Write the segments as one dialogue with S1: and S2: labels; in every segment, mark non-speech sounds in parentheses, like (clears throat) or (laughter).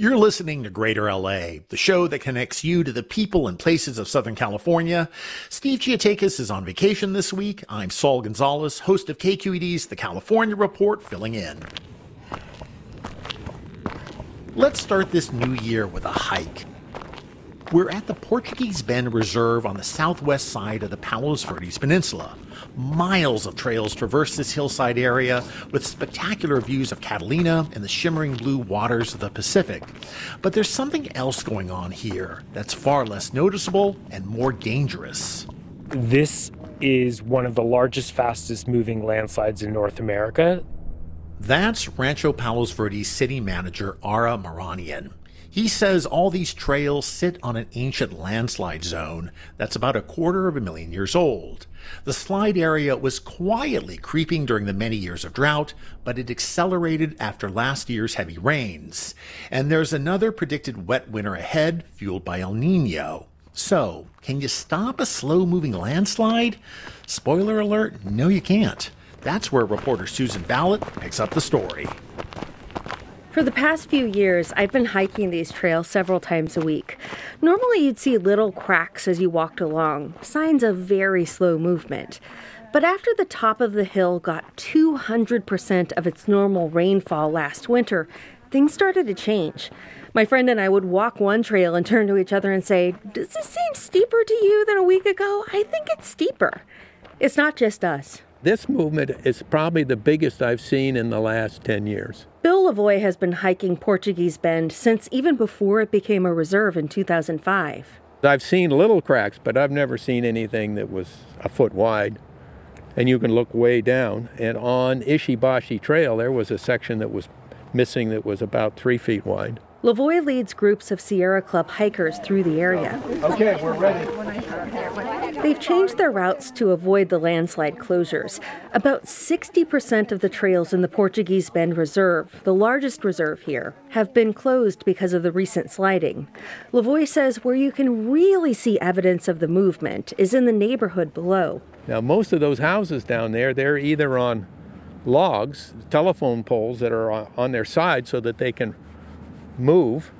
S1: You're listening to Greater LA, the show that connects you to the people and places of Southern California. Steve Chiotakis is on vacation this week. I'm Saul Gonzalez, host of KQED's The California Report, filling in. Let's start this new year with a hike. We're at the Portuguese Bend Reserve on the southwest side of the Palos Verdes Peninsula. Miles of trails traverse this hillside area with spectacular views of Catalina and the shimmering blue waters of the Pacific. But there's something else going on here that's far less noticeable and more dangerous.
S2: This is one of the largest, fastest moving landslides in North America.
S1: That's Rancho Palos Verdes city manager Ara Mihranian. He says all these trails sit on an ancient landslide zone that's about a quarter of a million years old. The slide area was quietly creeping during the many years of drought, but it accelerated after last year's heavy rains. And there's another predicted wet winter ahead, fueled by El Nino. So, can you stop a slow moving landslide? Spoiler alert, no, you can't. That's where reporter Susan Valot picks up the story.
S3: For the past few years, I've been hiking these trails several times a week. Normally, you'd see little cracks as you walked along, signs of very slow movement. But after the top of the hill got 200% of its normal rainfall last winter, things started to change. My friend and I would walk one trail and turn to each other and say, Does this seem steeper to you than a week ago? I think it's steeper. It's not just us.
S4: This movement is probably the biggest I've seen in the last 10 years.
S3: Bill Lavoie has been hiking Portuguese Bend since even before it became a reserve in 2005.
S4: I've seen little cracks, but I've never seen anything that was a foot wide. And you can look way down. And on Ishibashi Trail, there was a section that was missing that was about three feet wide.
S3: Lavoie leads groups of Sierra Club hikers through the area.
S4: Okay, we're ready.
S3: They've changed their routes to avoid the landslide closures. About 60% of the trails in the Portuguese Bend Reserve, the largest reserve here, have been closed because of the recent sliding. Lavoie says where you can really see evidence of the movement is in the neighborhood below.
S4: Now, most of those houses down there, they're either on logs, telephone poles that are on their side so that they can move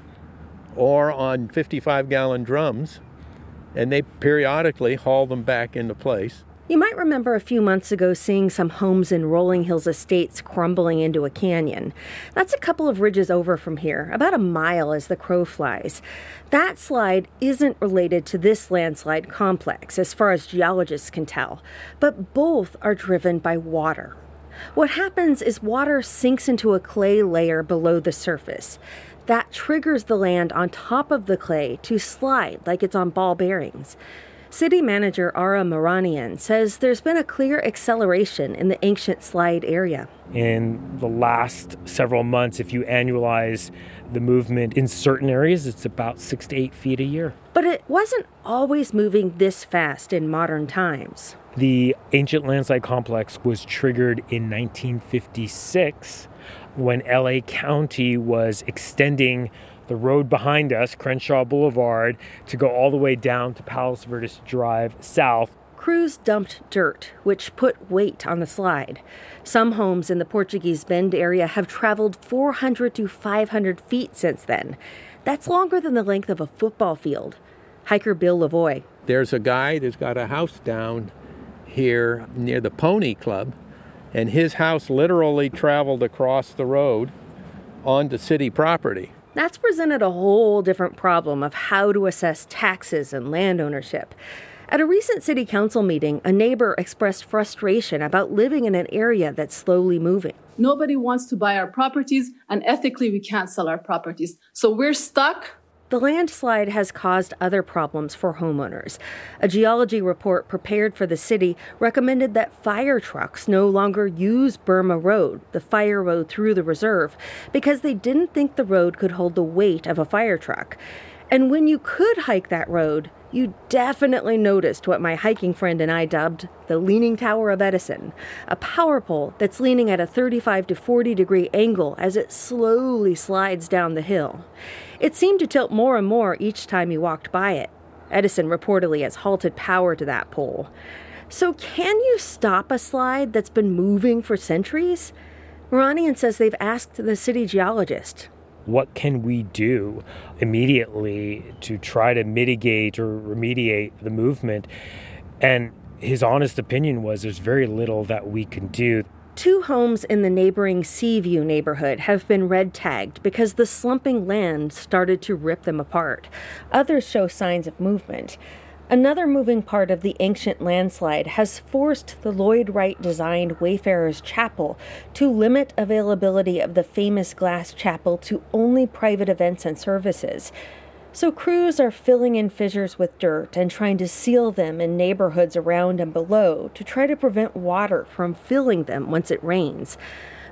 S4: or on 55 gallon drums, and they periodically haul them back into place.
S3: You might remember a few months ago seeing some homes in Rolling Hills Estates crumbling into a canyon. That's a couple of ridges over from here, about a mile as the crow flies. That slide isn't related to this landslide complex, as far as geologists can tell, but both are driven by water. What happens is water sinks into a clay layer below the surface that triggers the land on top of the clay to slide like it's on ball bearings. City manager Ara Mihranian says there's been a clear acceleration in the ancient slide area.
S2: In the last several months, if you annualize the movement in certain areas, it's about six to eight feet a year.
S3: But it wasn't always moving this fast in modern times.
S2: The ancient landslide complex was triggered in 1956 when LA County was extending the road behind us, Crenshaw Boulevard, to go all the way down to Palos Verdes Drive south.
S3: Crews dumped dirt, which put weight on the slide. Some homes in the Portuguese Bend area have traveled 400 to 500 feet since then. That's longer than the length of a football field. Hiker Bill Lavoie.
S4: There's a guy that's got a house down here near the Pony Club and his house literally traveled across the road onto city property.
S3: That's presented a whole different problem of how to assess taxes and land ownership. At a recent city council meeting, a neighbor expressed frustration about living in an area that's slowly moving.
S5: Nobody wants to buy our properties, and ethically, we can't sell our properties. So we're stuck
S3: the landslide has caused other problems for homeowners. A geology report prepared for the city recommended that fire trucks no longer use Burma Road, the fire road through the reserve, because they didn't think the road could hold the weight of a fire truck. And when you could hike that road, you definitely noticed what my hiking friend and I dubbed the Leaning Tower of Edison, a power pole that's leaning at a 35 to 40 degree angle as it slowly slides down the hill. It seemed to tilt more and more each time he walked by it. Edison reportedly has halted power to that pole. So, can you stop a slide that's been moving for centuries? Mihranian says they've asked the city geologist.
S2: what can we do immediately to try to mitigate or remediate the movement? And his honest opinion was there's very little that we can do.
S3: Two homes in the neighboring Seaview neighborhood have been red tagged because the slumping land started to rip them apart. Others show signs of movement. Another moving part of the ancient landslide has forced the Lloyd Wright designed Wayfarers Chapel to limit availability of the famous glass chapel to only private events and services. So crews are filling in fissures with dirt and trying to seal them in neighborhoods around and below to try to prevent water from filling them once it rains.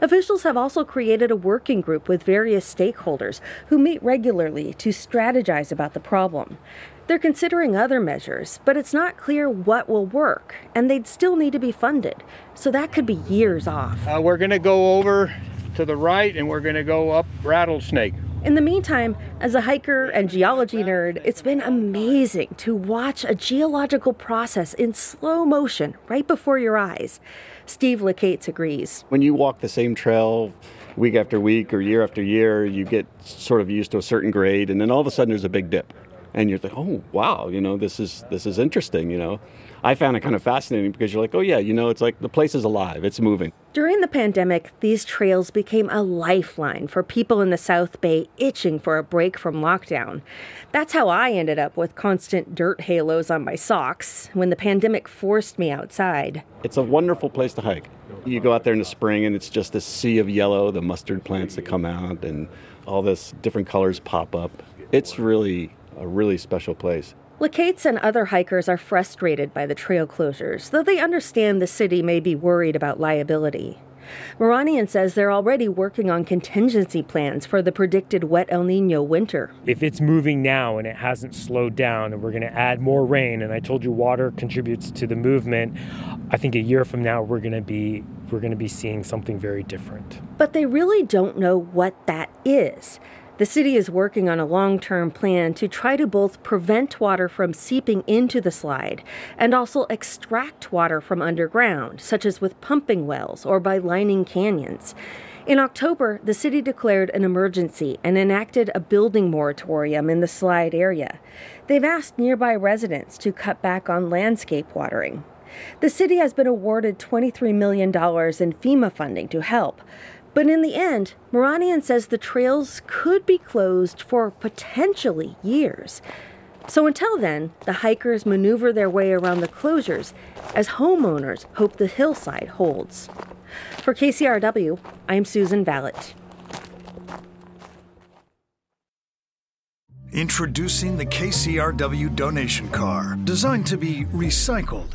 S3: Officials have also created a working group with various stakeholders who meet regularly to strategize about the problem. They're considering other measures, but it's not clear what will work, and they'd still need to be funded. So that could be years off.
S4: Uh, we're going to go over to the right and we're going to go up Rattlesnake.
S3: In the meantime, as a hiker and geology nerd, it's been amazing to watch a geological process in slow motion right before your eyes. Steve Lacates agrees.
S6: When you walk the same trail week after week or year after year, you get sort of used to a certain grade, and then all of a sudden there's a big dip and you're like, oh wow, you know, this is this is interesting, you know. I found it kind of fascinating because you're like, oh yeah, you know, it's like the place is alive, it's moving.
S3: During the pandemic, these trails became a lifeline for people in the South Bay itching for a break from lockdown. That's how I ended up with constant dirt halos on my socks when the pandemic forced me outside.
S6: It's a wonderful place to hike. You go out there in the spring and it's just a sea of yellow, the mustard plants that come out and all this different colors pop up. It's really a really special place.
S3: Lacates and other hikers are frustrated by the trail closures, though they understand the city may be worried about liability. Mihranian says they're already working on contingency plans for the predicted wet El Nino winter.
S2: If it's moving now and it hasn't slowed down and we're going to add more rain and I told you water contributes to the movement, I think a year from now we're going to be we're going to be seeing something very different.
S3: But they really don't know what that is. The city is working on a long term plan to try to both prevent water from seeping into the slide and also extract water from underground, such as with pumping wells or by lining canyons. In October, the city declared an emergency and enacted a building moratorium in the slide area. They've asked nearby residents to cut back on landscape watering. The city has been awarded $23 million in FEMA funding to help. But in the end, Mihranian says the trails could be closed for potentially years. So until then, the hikers maneuver their way around the closures as homeowners hope the hillside holds. For KCRW, I'm Susan Valot.
S7: Introducing the KCRW donation car, designed to be recycled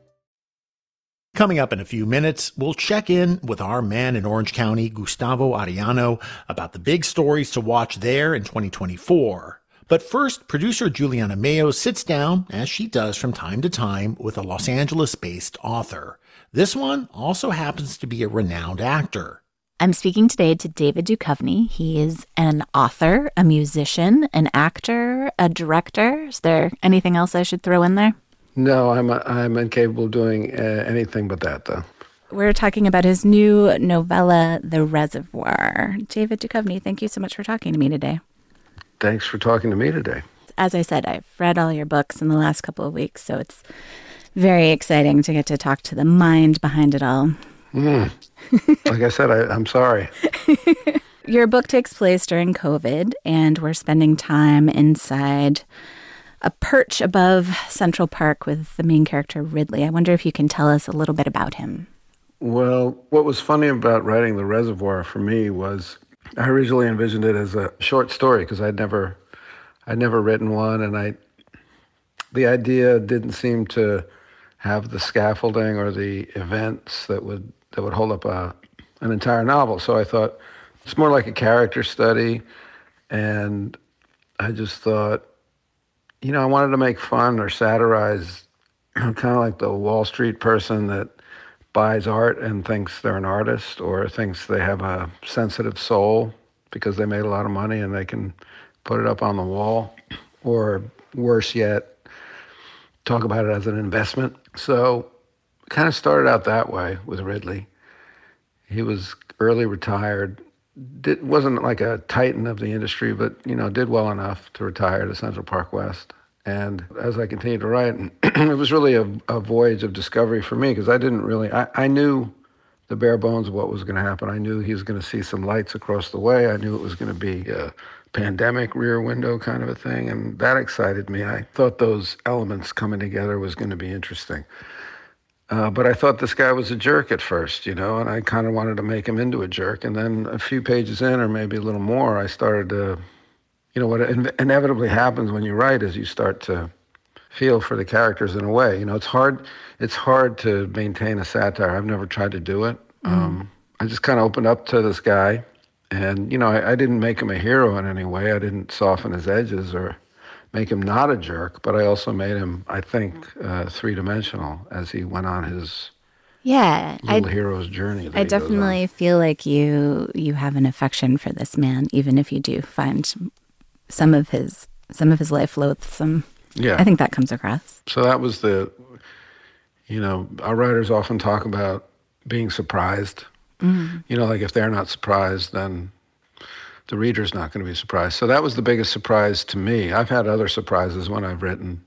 S1: Coming up in a few minutes, we'll check in with our man in Orange County, Gustavo Arellano, about the big stories to watch there in 2024. But first, producer Giuliana Mayo sits down, as she does from time to time, with a Los Angeles based author. This one also happens to be a renowned actor.
S8: I'm speaking today to David Duchovny. He is an author, a musician, an actor, a director. Is there anything else I should throw in there?
S9: No, I'm I'm incapable of doing uh, anything but that, though.
S8: We're talking about his new novella, The Reservoir. David Duchovny, thank you so much for talking to me today.
S9: Thanks for talking to me today.
S8: As I said, I've read all your books in the last couple of weeks, so it's very exciting to get to talk to the mind behind it all.
S9: Mm. (laughs) like I said, I, I'm sorry. (laughs)
S8: your book takes place during COVID, and we're spending time inside a perch above Central Park with the main character Ridley. I wonder if you can tell us a little bit about him.
S9: Well, what was funny about writing The Reservoir for me was I originally envisioned it as a short story because I'd never I'd never written one and I the idea didn't seem to have the scaffolding or the events that would that would hold up a, an entire novel. So I thought it's more like a character study and I just thought you know, I wanted to make fun or satirize (clears throat) kind of like the Wall Street person that buys art and thinks they're an artist or thinks they have a sensitive soul because they made a lot of money and they can put it up on the wall. Or worse yet, talk about it as an investment. So kind of started out that way with Ridley. He was early retired. Did, wasn't like a titan of the industry, but you know, did well enough to retire to Central Park West. And as I continued to write, (clears throat) it was really a, a voyage of discovery for me because I didn't really, I, I knew the bare bones of what was going to happen. I knew he was going to see some lights across the way. I knew it was going to be a pandemic rear window kind of a thing. And that excited me. I thought those elements coming together was going to be interesting. Uh, but I thought this guy was a jerk at first, you know, and I kind of wanted to make him into a jerk. And then a few pages in, or maybe a little more, I started to you know what inevitably happens when you write is you start to feel for the characters in a way. You know, it's hard. It's hard to maintain a satire. I've never tried to do it. Mm. Um, I just kind of opened up to this guy, and you know, I, I, didn't make him a hero in any way. I didn't soften his edges or make him not a jerk. But I also made him, I think, uh, three dimensional as he went on his
S8: yeah
S9: little I, hero's journey
S8: i definitely feel like you you have an affection for this man even if you do find some of his some of his life loathsome. Yeah, I think that comes across.
S9: So that was the, you know, our writers often talk about being surprised. Mm-hmm. You know, like if they're not surprised, then the reader's not going to be surprised. So that was the biggest surprise to me. I've had other surprises when I've written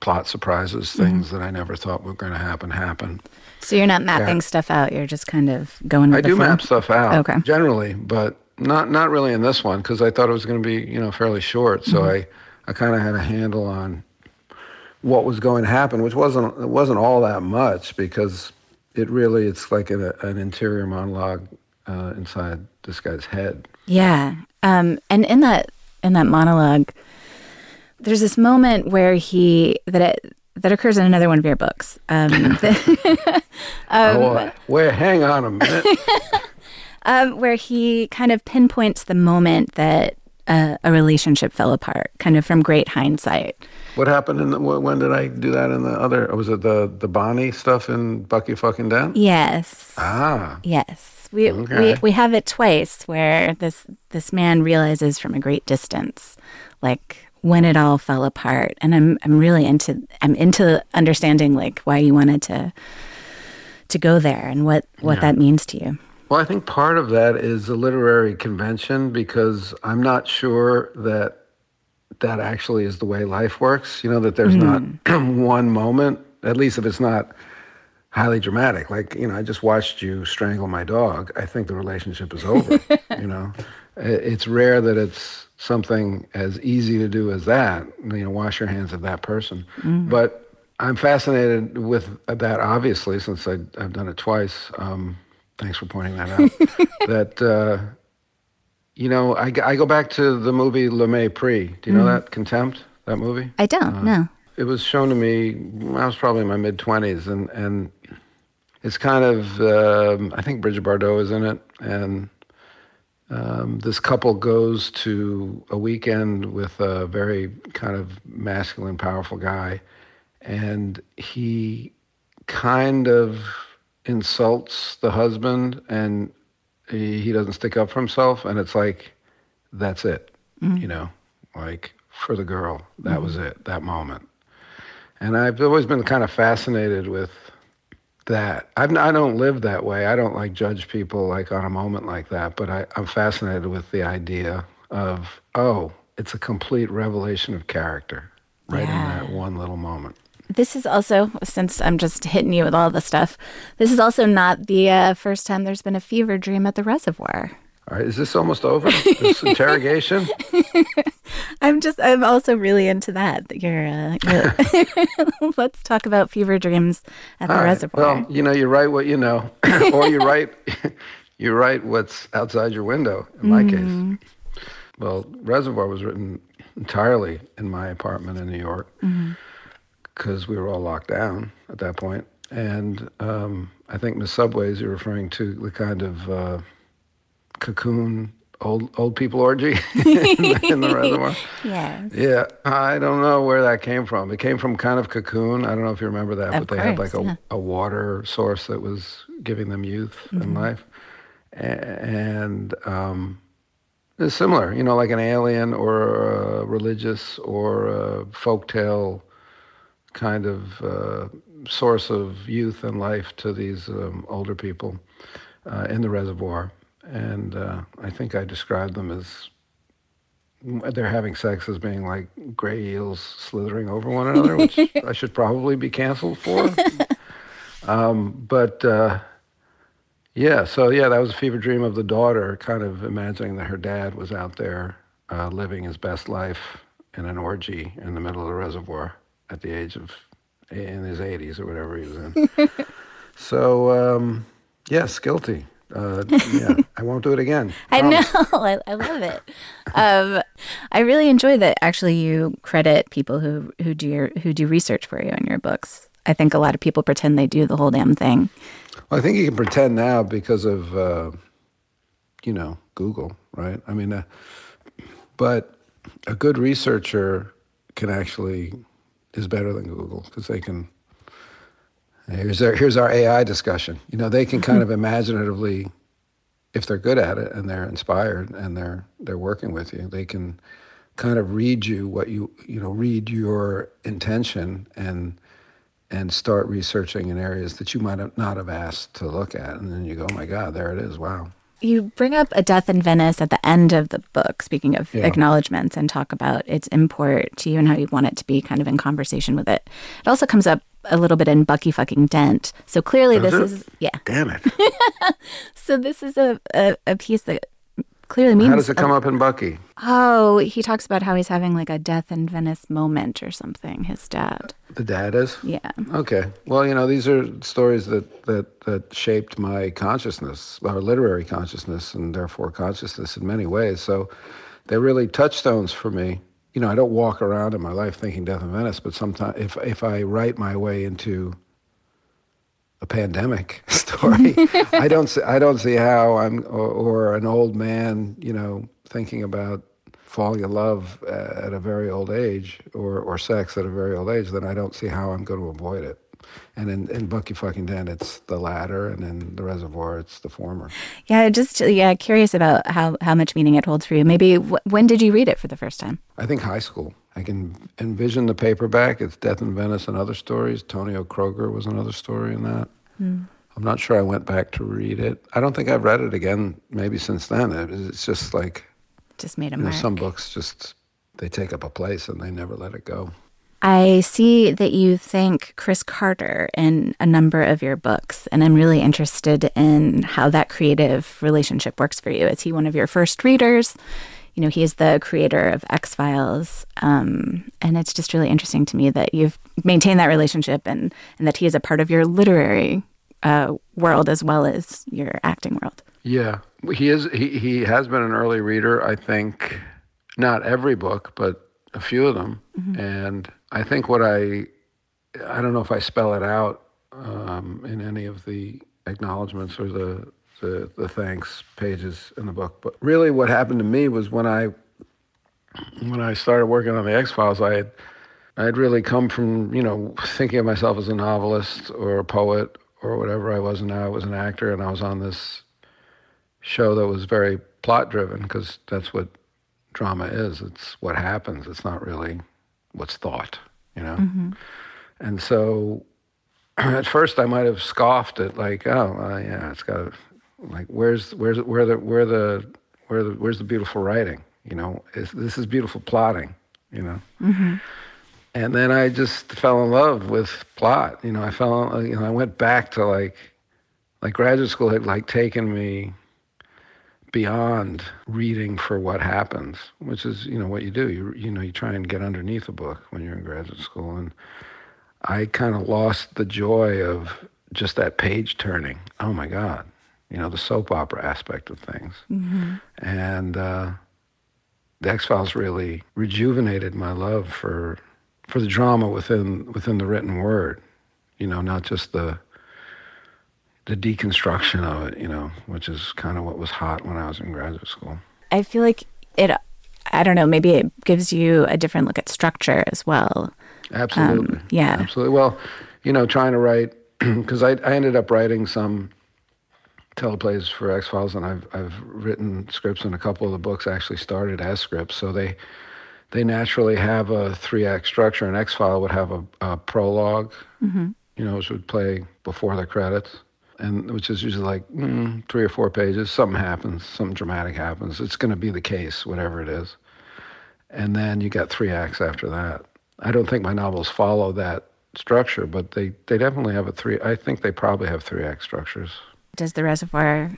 S9: plot surprises, mm-hmm. things mm-hmm. that I never thought were going to happen happen.
S8: So you're not mapping yeah. stuff out. You're just kind of going. With
S9: I do
S8: flow?
S9: map stuff out. Okay. Generally, but not not really in this one because I thought it was going to be you know fairly short. So mm-hmm. I I kind of had a handle on what was going to happen, which wasn't it wasn't all that much because it really it's like a, an interior monologue uh, inside this guy's head.
S8: Yeah, um, and in that in that monologue, there's this moment where he that it that occurs in another one of your books. Um, (laughs) (laughs)
S9: um, oh, wait, hang on a minute. (laughs)
S8: um, where he kind of pinpoints the moment that uh, a relationship fell apart, kind of from great hindsight.
S9: What happened in the, when did I do that in the other? Was it the the Bonnie stuff in Bucky fucking Dent?
S8: Yes.
S9: Ah.
S8: Yes. We, okay. we we have it twice where this this man realizes from a great distance, like when it all fell apart, and I'm I'm really into I'm into understanding like why you wanted to to go there and what what yeah. that means to you.
S9: Well, I think part of that is a literary convention because I'm not sure that that actually is the way life works. You know, that there's mm. not (clears throat) one moment, at least if it's not highly dramatic. Like, you know, I just watched you strangle my dog. I think the relationship is over. (laughs) you know, it's rare that it's something as easy to do as that, you know, wash your hands of that person. Mm. But I'm fascinated with that, obviously, since I, have done it twice. Um, Thanks for pointing that out. (laughs) that uh, you know, I, I go back to the movie Le Mépris. Do you know mm. that Contempt? That movie?
S8: I don't. Uh, no.
S9: It was shown to me. I was probably in my mid twenties, and and it's kind of. Um, I think Brigitte Bardot is in it, and um, this couple goes to a weekend with a very kind of masculine, powerful guy, and he kind of insults the husband and he, he doesn't stick up for himself and it's like that's it mm-hmm. you know like for the girl that mm-hmm. was it that moment and i've always been kind of fascinated with that I've, i don't live that way i don't like judge people like on a moment like that but I, i'm fascinated with the idea of oh it's a complete revelation of character right yeah. in that one little moment
S8: this is also, since I'm just hitting you with all the stuff, this is also not the uh, first time there's been a fever dream at the reservoir.
S9: All right, is this almost over? This (laughs) interrogation?
S8: I'm just, I'm also really into that. You're, uh, you're (laughs) (laughs) let's talk about fever dreams at all the right. reservoir.
S9: Well, you know, you write what you know, or you write, you write what's outside your window. In my mm. case, well, Reservoir was written entirely in my apartment in New York. Mm-hmm because we were all locked down at that point. And um, I think Miss Subways, you're referring to the kind of uh, cocoon old old people orgy (laughs) in the reservoir.
S8: Yes.
S9: Yeah, I don't know where that came from. It came from kind of Cocoon. I don't know if you remember that,
S8: Of
S9: but they had like a,
S8: yeah.
S9: a water source that was giving them youth and
S8: Mhm.
S9: life, and um, it's similar. You know, like an alien or a religious or a folktale kind of uh, source of youth and life to these um, older people uh, in the reservoir. And uh, I think I described them as they're having sex as being like gray eels slithering over one another, (laughs) which I should probably be canceled for. (laughs) um, but uh, yeah, so yeah, that was a fever dream of the daughter, kind of imagining that her dad was out there uh, living his best life in an orgy in the middle of the reservoir at the age of in his 80s or whatever he was in. (laughs) so um, yes, guilty. Uh, yeah, I won't do it again. (laughs)
S8: I know. (laughs) I, I love it. Um, I really enjoy that. Actually, you credit people who who do your, who do research for you in your books. I think a lot of people pretend they do the whole damn thing.
S9: Well, I think you can pretend now because of, uh, you know, Google, right? I mean, uh, but a good researcher can actually is better than Google because they can. Here's our here's our AI discussion. You know, they can kind of (laughs) imaginatively, if they're good at it and they're inspired and they're they're working with you, they can kind of read you what you you know read your intention and and start researching in areas that you might have not have asked to look at. And then you go, oh my God, there it is. Wow.
S8: You bring up a death in Venice at the end of the book, speaking of
S9: Yeah.
S8: acknowledgments, and talk about its import to you and how you want it to be kind of in conversation with it. It also comes up a little bit in Bucky fucking Dent. So clearly,
S9: Does
S8: this
S9: it?
S8: is yeah.
S9: Damn it. (laughs)
S8: So this is a, a, a piece that clearly means.
S9: How does it come
S8: a-
S9: up in Bucky?
S8: Oh, he talks about how he's having like a death in Venice moment or something. His dad.
S9: The dad is?
S8: Yeah.
S9: Okay. Well, you know, these are stories that, that, that shaped my consciousness, our literary consciousness, and therefore consciousness in many ways. So they're really touchstones for me. You know, I don't walk around in my life thinking Death in Venice, but sometimes if, if I write my way into a pandemic (laughs) story, (laughs) I don't see, I don't see how I'm or, or an old man, you know, thinking about falling in love uh, at a very old age or, or sex at a very old age, then I don't see how I'm going to avoid it. And in, in Bucky fucking Dent, it's the latter, and in the Reservoir, it's the former.
S8: Yeah, just yeah, curious about how how much meaning it holds for you. Maybe w- when did you read it for the first time?
S9: I think high school. I can envision the paperback. It's Death in Venice and other stories. Tonio Kroger was another story in that.
S8: Hmm.
S9: I'm not sure I went back to read it. I don't think I've read it again. Maybe since then, it, it's just like
S8: Just made a
S9: you know,
S8: mark.
S9: some books just they take up a place and they never let it go.
S8: I see that you thank Chris Carter in a number of your books, and I'm really interested in how that creative relationship works for you. Is he one of your first readers? You know, he is the creator of X Files, um, and it's just really interesting to me that you've maintained that relationship and and that he is a part of your literary uh, world as well as your acting world.
S9: Yeah, he is. He he has been an early reader. I think not every book, but a few of them. And I think what I I don't know if I spell it out um, in any of the acknowledgments or the, the the thanks pages in the book. But really, what happened to me was when I when I started working on the X Files, I had I had really come from you know thinking of myself as a novelist or a poet or whatever I was. And now I was an actor, and I was on this show that was very plot driven because that's what drama is. It's what happens. It's not really what's thought, you know. And so, (clears throat) at first, I might have scoffed at like, oh, uh, yeah, it's got like, where's where's where the where the where the where's the beautiful writing? You know, is, this is beautiful plotting. You know. And then I just fell in love with plot. You know, I fell. You know, I went back to like, like graduate school had like taken me beyond reading for what happens, which is you know what you do. You you know you try and get underneath a book when you're in graduate school, and I kind of lost the joy of just that page turning. Oh my God, you know the soap opera aspect of things, and uh, the X Files really rejuvenated my love for for the drama within within the written word. You know, not just the the deconstruction of it, you know, which is kind of what was hot when I was in graduate school.
S8: I feel like it. I don't know. Maybe it gives you a different look at structure as well.
S9: Absolutely.
S8: Um, yeah.
S9: Absolutely. Well, you know, trying to write (clears throat) because I, I ended up writing some teleplays for X Files, and I've I've written scripts, and a couple of the books actually started as scripts, so they they naturally have a three act structure. An X File would have a, a prologue,
S8: Mm-hmm.
S9: you know, which would play before the credits, and which is usually like mm, three or four pages. Something happens, something dramatic happens. It's going to be the case, whatever it is, and then you got three acts after that. I don't think my novels follow that structure, but they, they definitely have a three. I think they probably have three act structures.
S8: Does the reservoir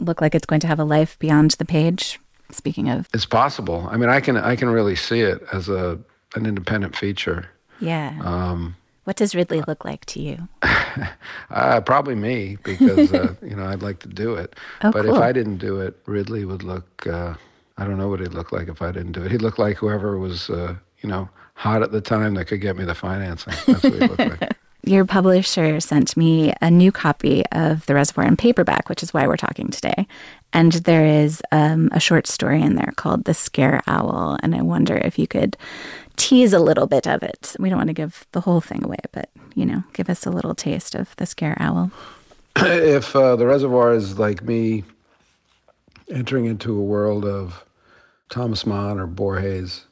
S8: look like it's going to have a life beyond the page? Speaking of,
S9: It's possible. I mean, I can I can really see it as a an independent feature.
S8: yeah.
S9: Um,
S8: what does Ridley look like to you? (laughs)
S9: uh, probably me because uh, (laughs) you know I'd like to do it.
S8: Oh,
S9: but
S8: cool.
S9: if I didn't do it, Ridley would look. Uh, I don't know what he'd look like if I didn't do it. He'd look like whoever was uh, you know hot at the time that could get me the financing. That's what he'd look like. (laughs)
S8: Your publisher sent me a new copy of The Reservoir in paperback, which is why we're talking today. And there is um, a short story in there called The Scare Owl. And I wonder if you could tease a little bit of it. We don't want to give the whole thing away, but, you know, give us a little taste of The Scare Owl. (clears throat)
S9: if uh, the reservoir is like me entering into a world of Thomas Mann or Borges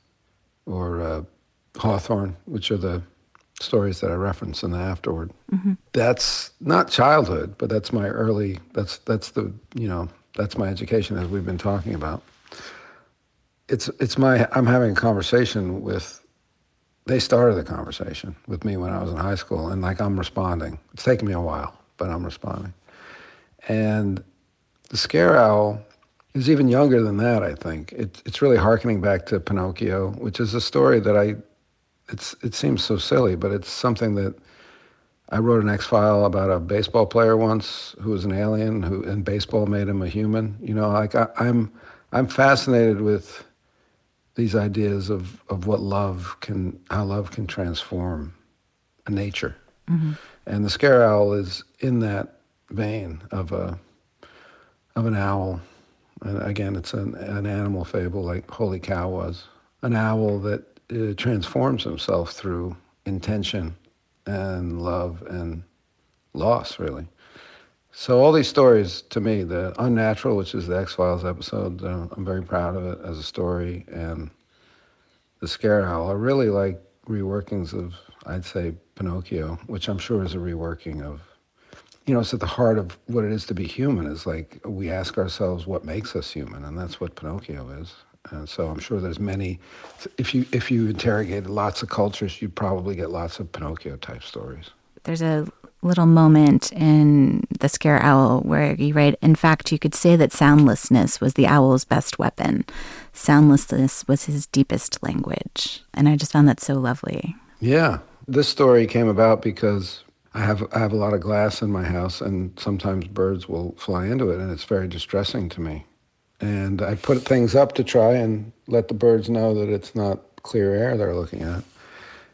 S9: or uh, Hawthorne, which are the stories that I reference in the afterword, that's not childhood, but that's my early. That's that's the you know that's my education as we've been talking about. It's it's my I'm having a conversation with. They started the conversation with me when I was in high school, and like I'm responding. It's taken me a while, but I'm responding. And the scare owl is even younger than that. I think it, it's really harkening back to Pinocchio, which is a story that I. It's it seems so silly, but it's something that I wrote an X file about a baseball player once who was an alien who and baseball made him a human. You know, like I, I'm I'm fascinated with these ideas of, of what love can how love can transform a nature. And the scare owl is in that vein of a of an owl. And again, it's an, an animal fable like Holy Cow was. An owl that uh, transforms himself through intention and love and loss, really. So all these stories, to me, the Unnatural, which is the X Files episode, uh, I'm very proud of it as a story, and the Scare Owl are really like reworkings of, I'd say, Pinocchio, which I'm sure is a reworking of. You know, it's at the heart of what it is to be human. Is like we ask ourselves what makes us human, and that's what Pinocchio is. And so I'm sure there's many. If you if you interrogated lots of cultures, you'd probably get lots of Pinocchio type stories.
S8: There's a little moment in The Scare Owl where you write, In fact, you could say that soundlessness was the owl's best weapon. Soundlessness was his deepest language. And I just found that so lovely.
S9: Yeah, this story came about because I have I have a lot of glass in my house, and sometimes birds will fly into it, and it's very distressing to me. And I put things up to try and let the birds know that it's not clear air they're looking at.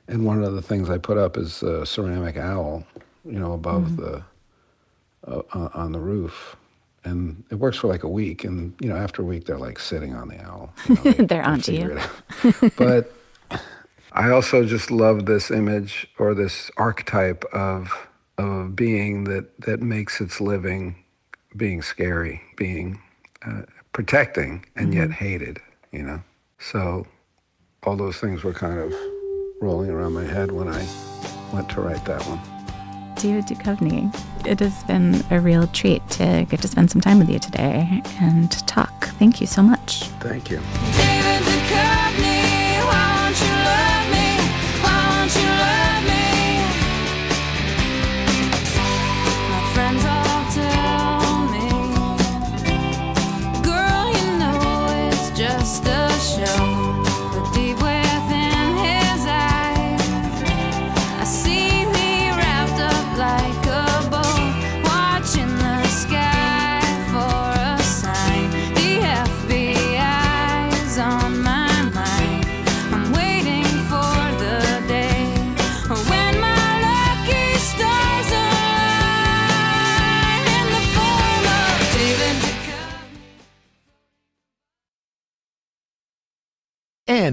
S9: And one of the things I put up is a ceramic owl, you know, above the uh, uh, on the roof. And it works for like a week, and you know, after a week, they're like sitting on the owl. You know, (laughs) they-
S8: They're
S9: they
S8: onto you. (laughs)
S9: but I also just love this image or this archetype of of being that that makes its living being scary, being uh, protecting, and yet mm-hmm. hated. You know, so all those things were kind of rolling around my head when I went to write that one.
S8: David Duchovny, it has been a real treat to get to spend some time with you today and talk. Thank you so much.
S9: Thank you.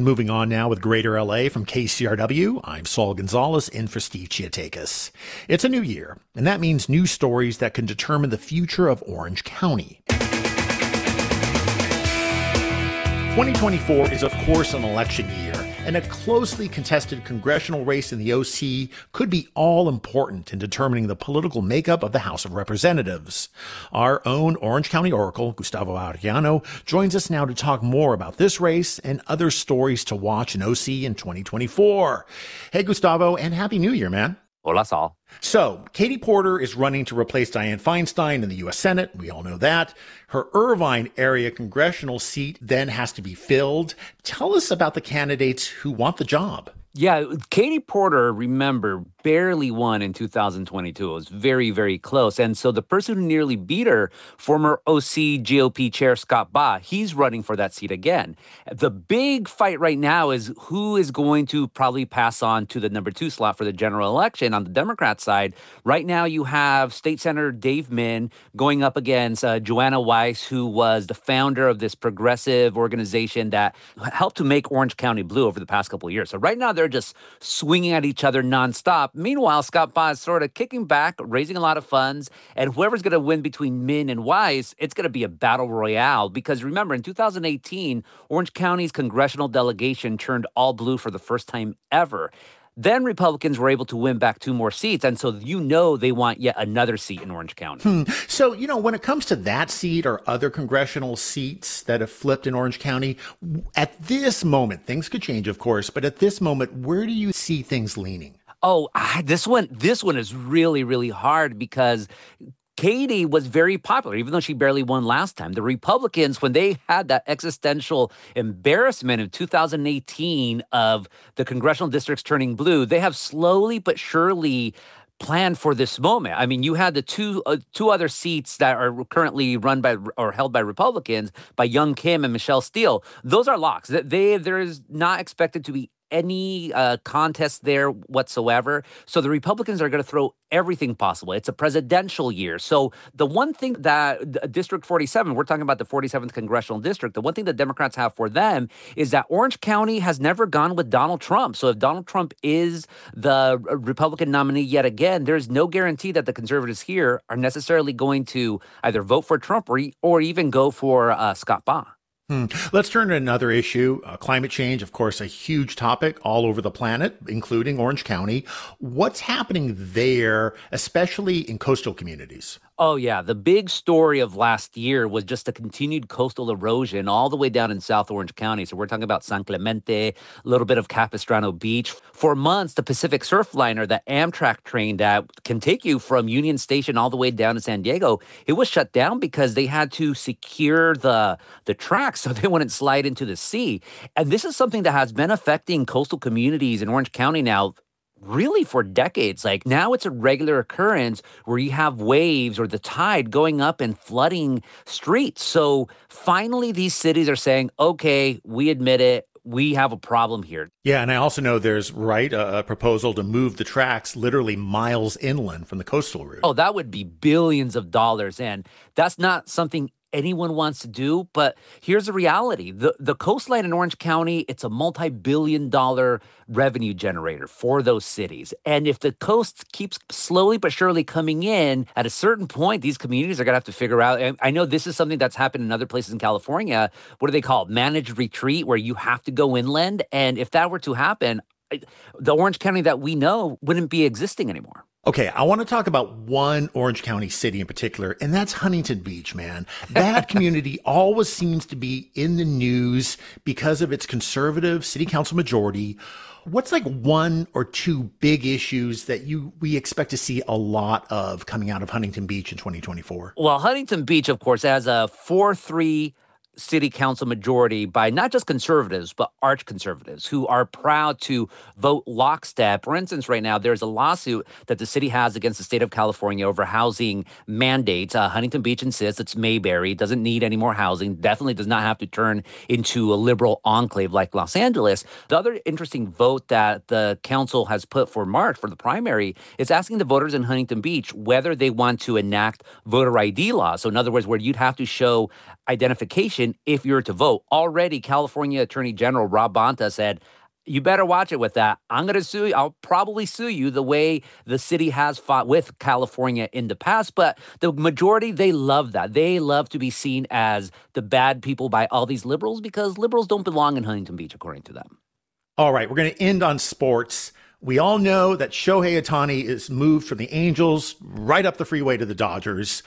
S1: Moving on now with Greater LA from KCRW, I'm Saul Gonzalez in for Steve Chiotakis. It's a new year, and that means new stories that can determine the future of Orange County. 2024 is, of course, an election year, and a closely contested congressional race in the OC could be all important in determining the political makeup of the House of Representatives. Our own Orange County Oracle, Gustavo Arellano, joins us now to talk more about this race and other stories to watch in OC in 2024. Hey, Gustavo, and Happy New Year, man. So, Katie Porter is running to replace Dianne Feinstein in the U.S. Senate. We all know that. Her Irvine area congressional seat then has to be filled. Tell us about the candidates who want the job.
S10: Yeah, Katie Porter, remember, barely won in 2022. It was very, very close. And so the person who nearly beat her, former OC GOP chair Scott Baugh, he's running for that seat again. The big fight right now is who is going to probably pass on to the number two slot for the general election on the Democrat side. Right now, you have State Senator Dave Min going up against uh, Joanna Weiss, who was the founder of this progressive organization that helped to make Orange County blue over the past couple of years. So right now, they're just swinging at each other nonstop. Meanwhile, Scott Baugh is sort of kicking back, raising a lot of funds, and whoever's going to win between Min and Weiss, it's going to be a battle royale. Because remember, in 2018, Orange County's congressional delegation turned all blue for the first time ever. Then Republicans were able to win back two more seats. And so you know they want yet another seat in Orange County.
S1: Hmm. So, you know, when it comes to that seat or other congressional seats that have flipped in Orange County, at this moment, things could change, of course, but at this moment, where do you see things leaning?
S10: Oh, ah, this one, this one is really, really hard because Katie was very popular, even though she barely won last time. The Republicans, when they had that existential embarrassment in 2018 of the congressional districts turning blue, they have slowly but surely planned for this moment. I mean, you had the two uh, two other seats that are currently run by or held by Republicans by Young Kim and Michelle Steel. Those are locks. That they there is not expected to be any uh, contest there whatsoever. So the Republicans are going to throw everything possible. It's a presidential year. So the one thing that District 47, we're talking about the 47th congressional district, the one thing that Democrats have for them is that Orange County has never gone with Donald Trump. So if Donald Trump is the Republican nominee yet again, there's no guarantee that the conservatives here are necessarily going to either vote for Trump or, or even go for uh, Scott Baugh.
S1: Hmm. Let's turn to another issue. Uh, climate change, of course, a huge topic all over the planet, including Orange County. What's happening there, especially in coastal communities?
S10: Oh, yeah. The big story of last year was just the continued coastal erosion all the way down in South Orange County. So we're talking about San Clemente, a little bit of Capistrano Beach. For months, the Pacific Surfliner, the Amtrak train that can take you from Union Station all the way down to San Diego, it was shut down because they had to secure the, the tracks so (laughs) they wouldn't slide into the sea. And this is something that has been affecting coastal communities in Orange County now really for decades. Like now it's a regular occurrence where you have waves or the tide going up and flooding streets. So finally, these cities are saying, okay, we admit it. We have a problem here.
S1: Yeah, and I also know there's right a, proposal to move the tracks literally miles inland from the coastal route.
S10: Oh, that would be billions of dollars, and that's not something anyone wants to do. But here's the reality: the the coastline in Orange County, it's a multi-billion dollar revenue generator for those cities. And if the coast keeps slowly but surely coming in, at a certain point, these communities are going to have to figure out. I know this is something that's happened in other places in California. What do they call? Managed retreat, where you have to go inland. And if that were to happen, the Orange County that we know wouldn't be existing anymore.
S1: Okay, I want to talk about one Orange County city in particular, and that's Huntington Beach, man. That (laughs) community always seems to be in the news because of its conservative city council majority. What's like one or two big issues that you we expect to see a lot of coming out of Huntington Beach in 2024?
S10: Well, Huntington Beach, of course, has a 4 3 city council majority by not just conservatives, but arch conservatives who are proud to vote lockstep. For instance, right now, there's a lawsuit that the city has against the state of California over housing mandates. Uh, Huntington Beach insists it's Mayberry, doesn't need any more housing, definitely does not have to turn into a liberal enclave like Los Angeles. The other interesting vote that the council has put for March for the primary is asking the voters in Huntington Beach whether they want to enact voter ID laws. So, in other words, where you'd have to show identification if you're to vote. Already, California Attorney General Rob Bonta said, you better watch it with that. I'm going to sue you. I'll probably sue you the way the city has fought with California in the past. But the majority, they love that. They love to be seen as the bad people by all these liberals because liberals don't belong in Huntington Beach, according to them.
S1: All right, we're going to end on sports. We all know that Shohei Ohtani is moved from the Angels right up the freeway to the Dodgers.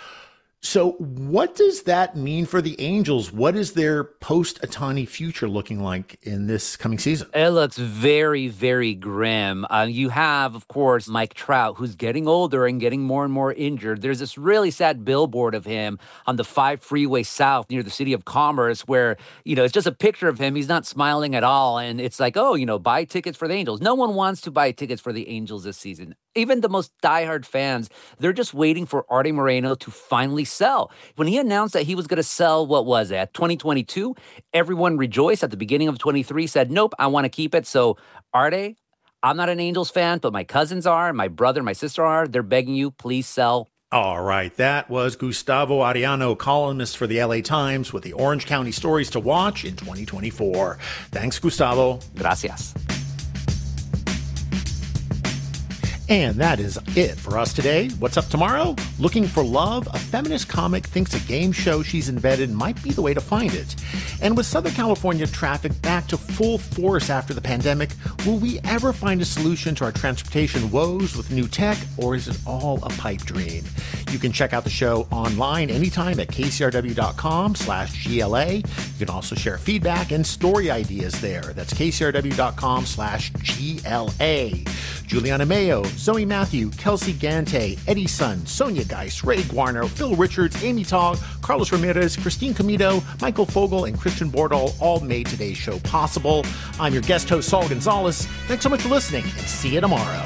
S1: So, what does that mean for the Angels? What is their post Ohtani future looking like in this coming season?
S10: It looks very, very grim. Uh, you have, of course, Mike Trout, who's getting older and getting more and more injured. There's this really sad billboard of him on the 5 Freeway South near the city of Commerce where, you know, it's just a picture of him. He's not smiling at all. And it's like, oh, you know, buy tickets for the Angels. No one wants to buy tickets for the Angels this season. Even the most diehard fans, they're just waiting for Arte Moreno to finally sell. When he announced that he was going to sell, what was it, 2022, everyone rejoiced at the beginning of 23, said, nope, I want to keep it. So, Arte, I'm not an Angels fan, but my cousins are, my brother, my sister are. They're begging you, please sell.
S1: All right, that was Gustavo Arellano, columnist for the LA Times, with the Orange County stories to watch in 2024. Thanks, Gustavo.
S10: Gracias.
S1: And that is it for us today. What's up tomorrow? Looking for love? A feminist comic thinks a game show she's invented might be the way to find it. And with Southern California traffic back to full force after the pandemic, will we ever find a solution to our transportation woes with new tech, or is it all a pipe dream? You can check out the show online anytime at kcrw.com slash GLA. You can also share feedback and story ideas there. That's kcrw.com slash GLA. Giuliana Mayo, Zoe Matthew, Kelsey Gante, Eddie Sun, Sonia Geis, Ray Guarno, Phil Richards, Amy Togg, Carlos Ramirez, Christine Comito, Michael Fogel, and Christian Bordal all made today's show possible. I'm your guest host, Saul Gonzalez. Thanks so much for listening, and see you tomorrow.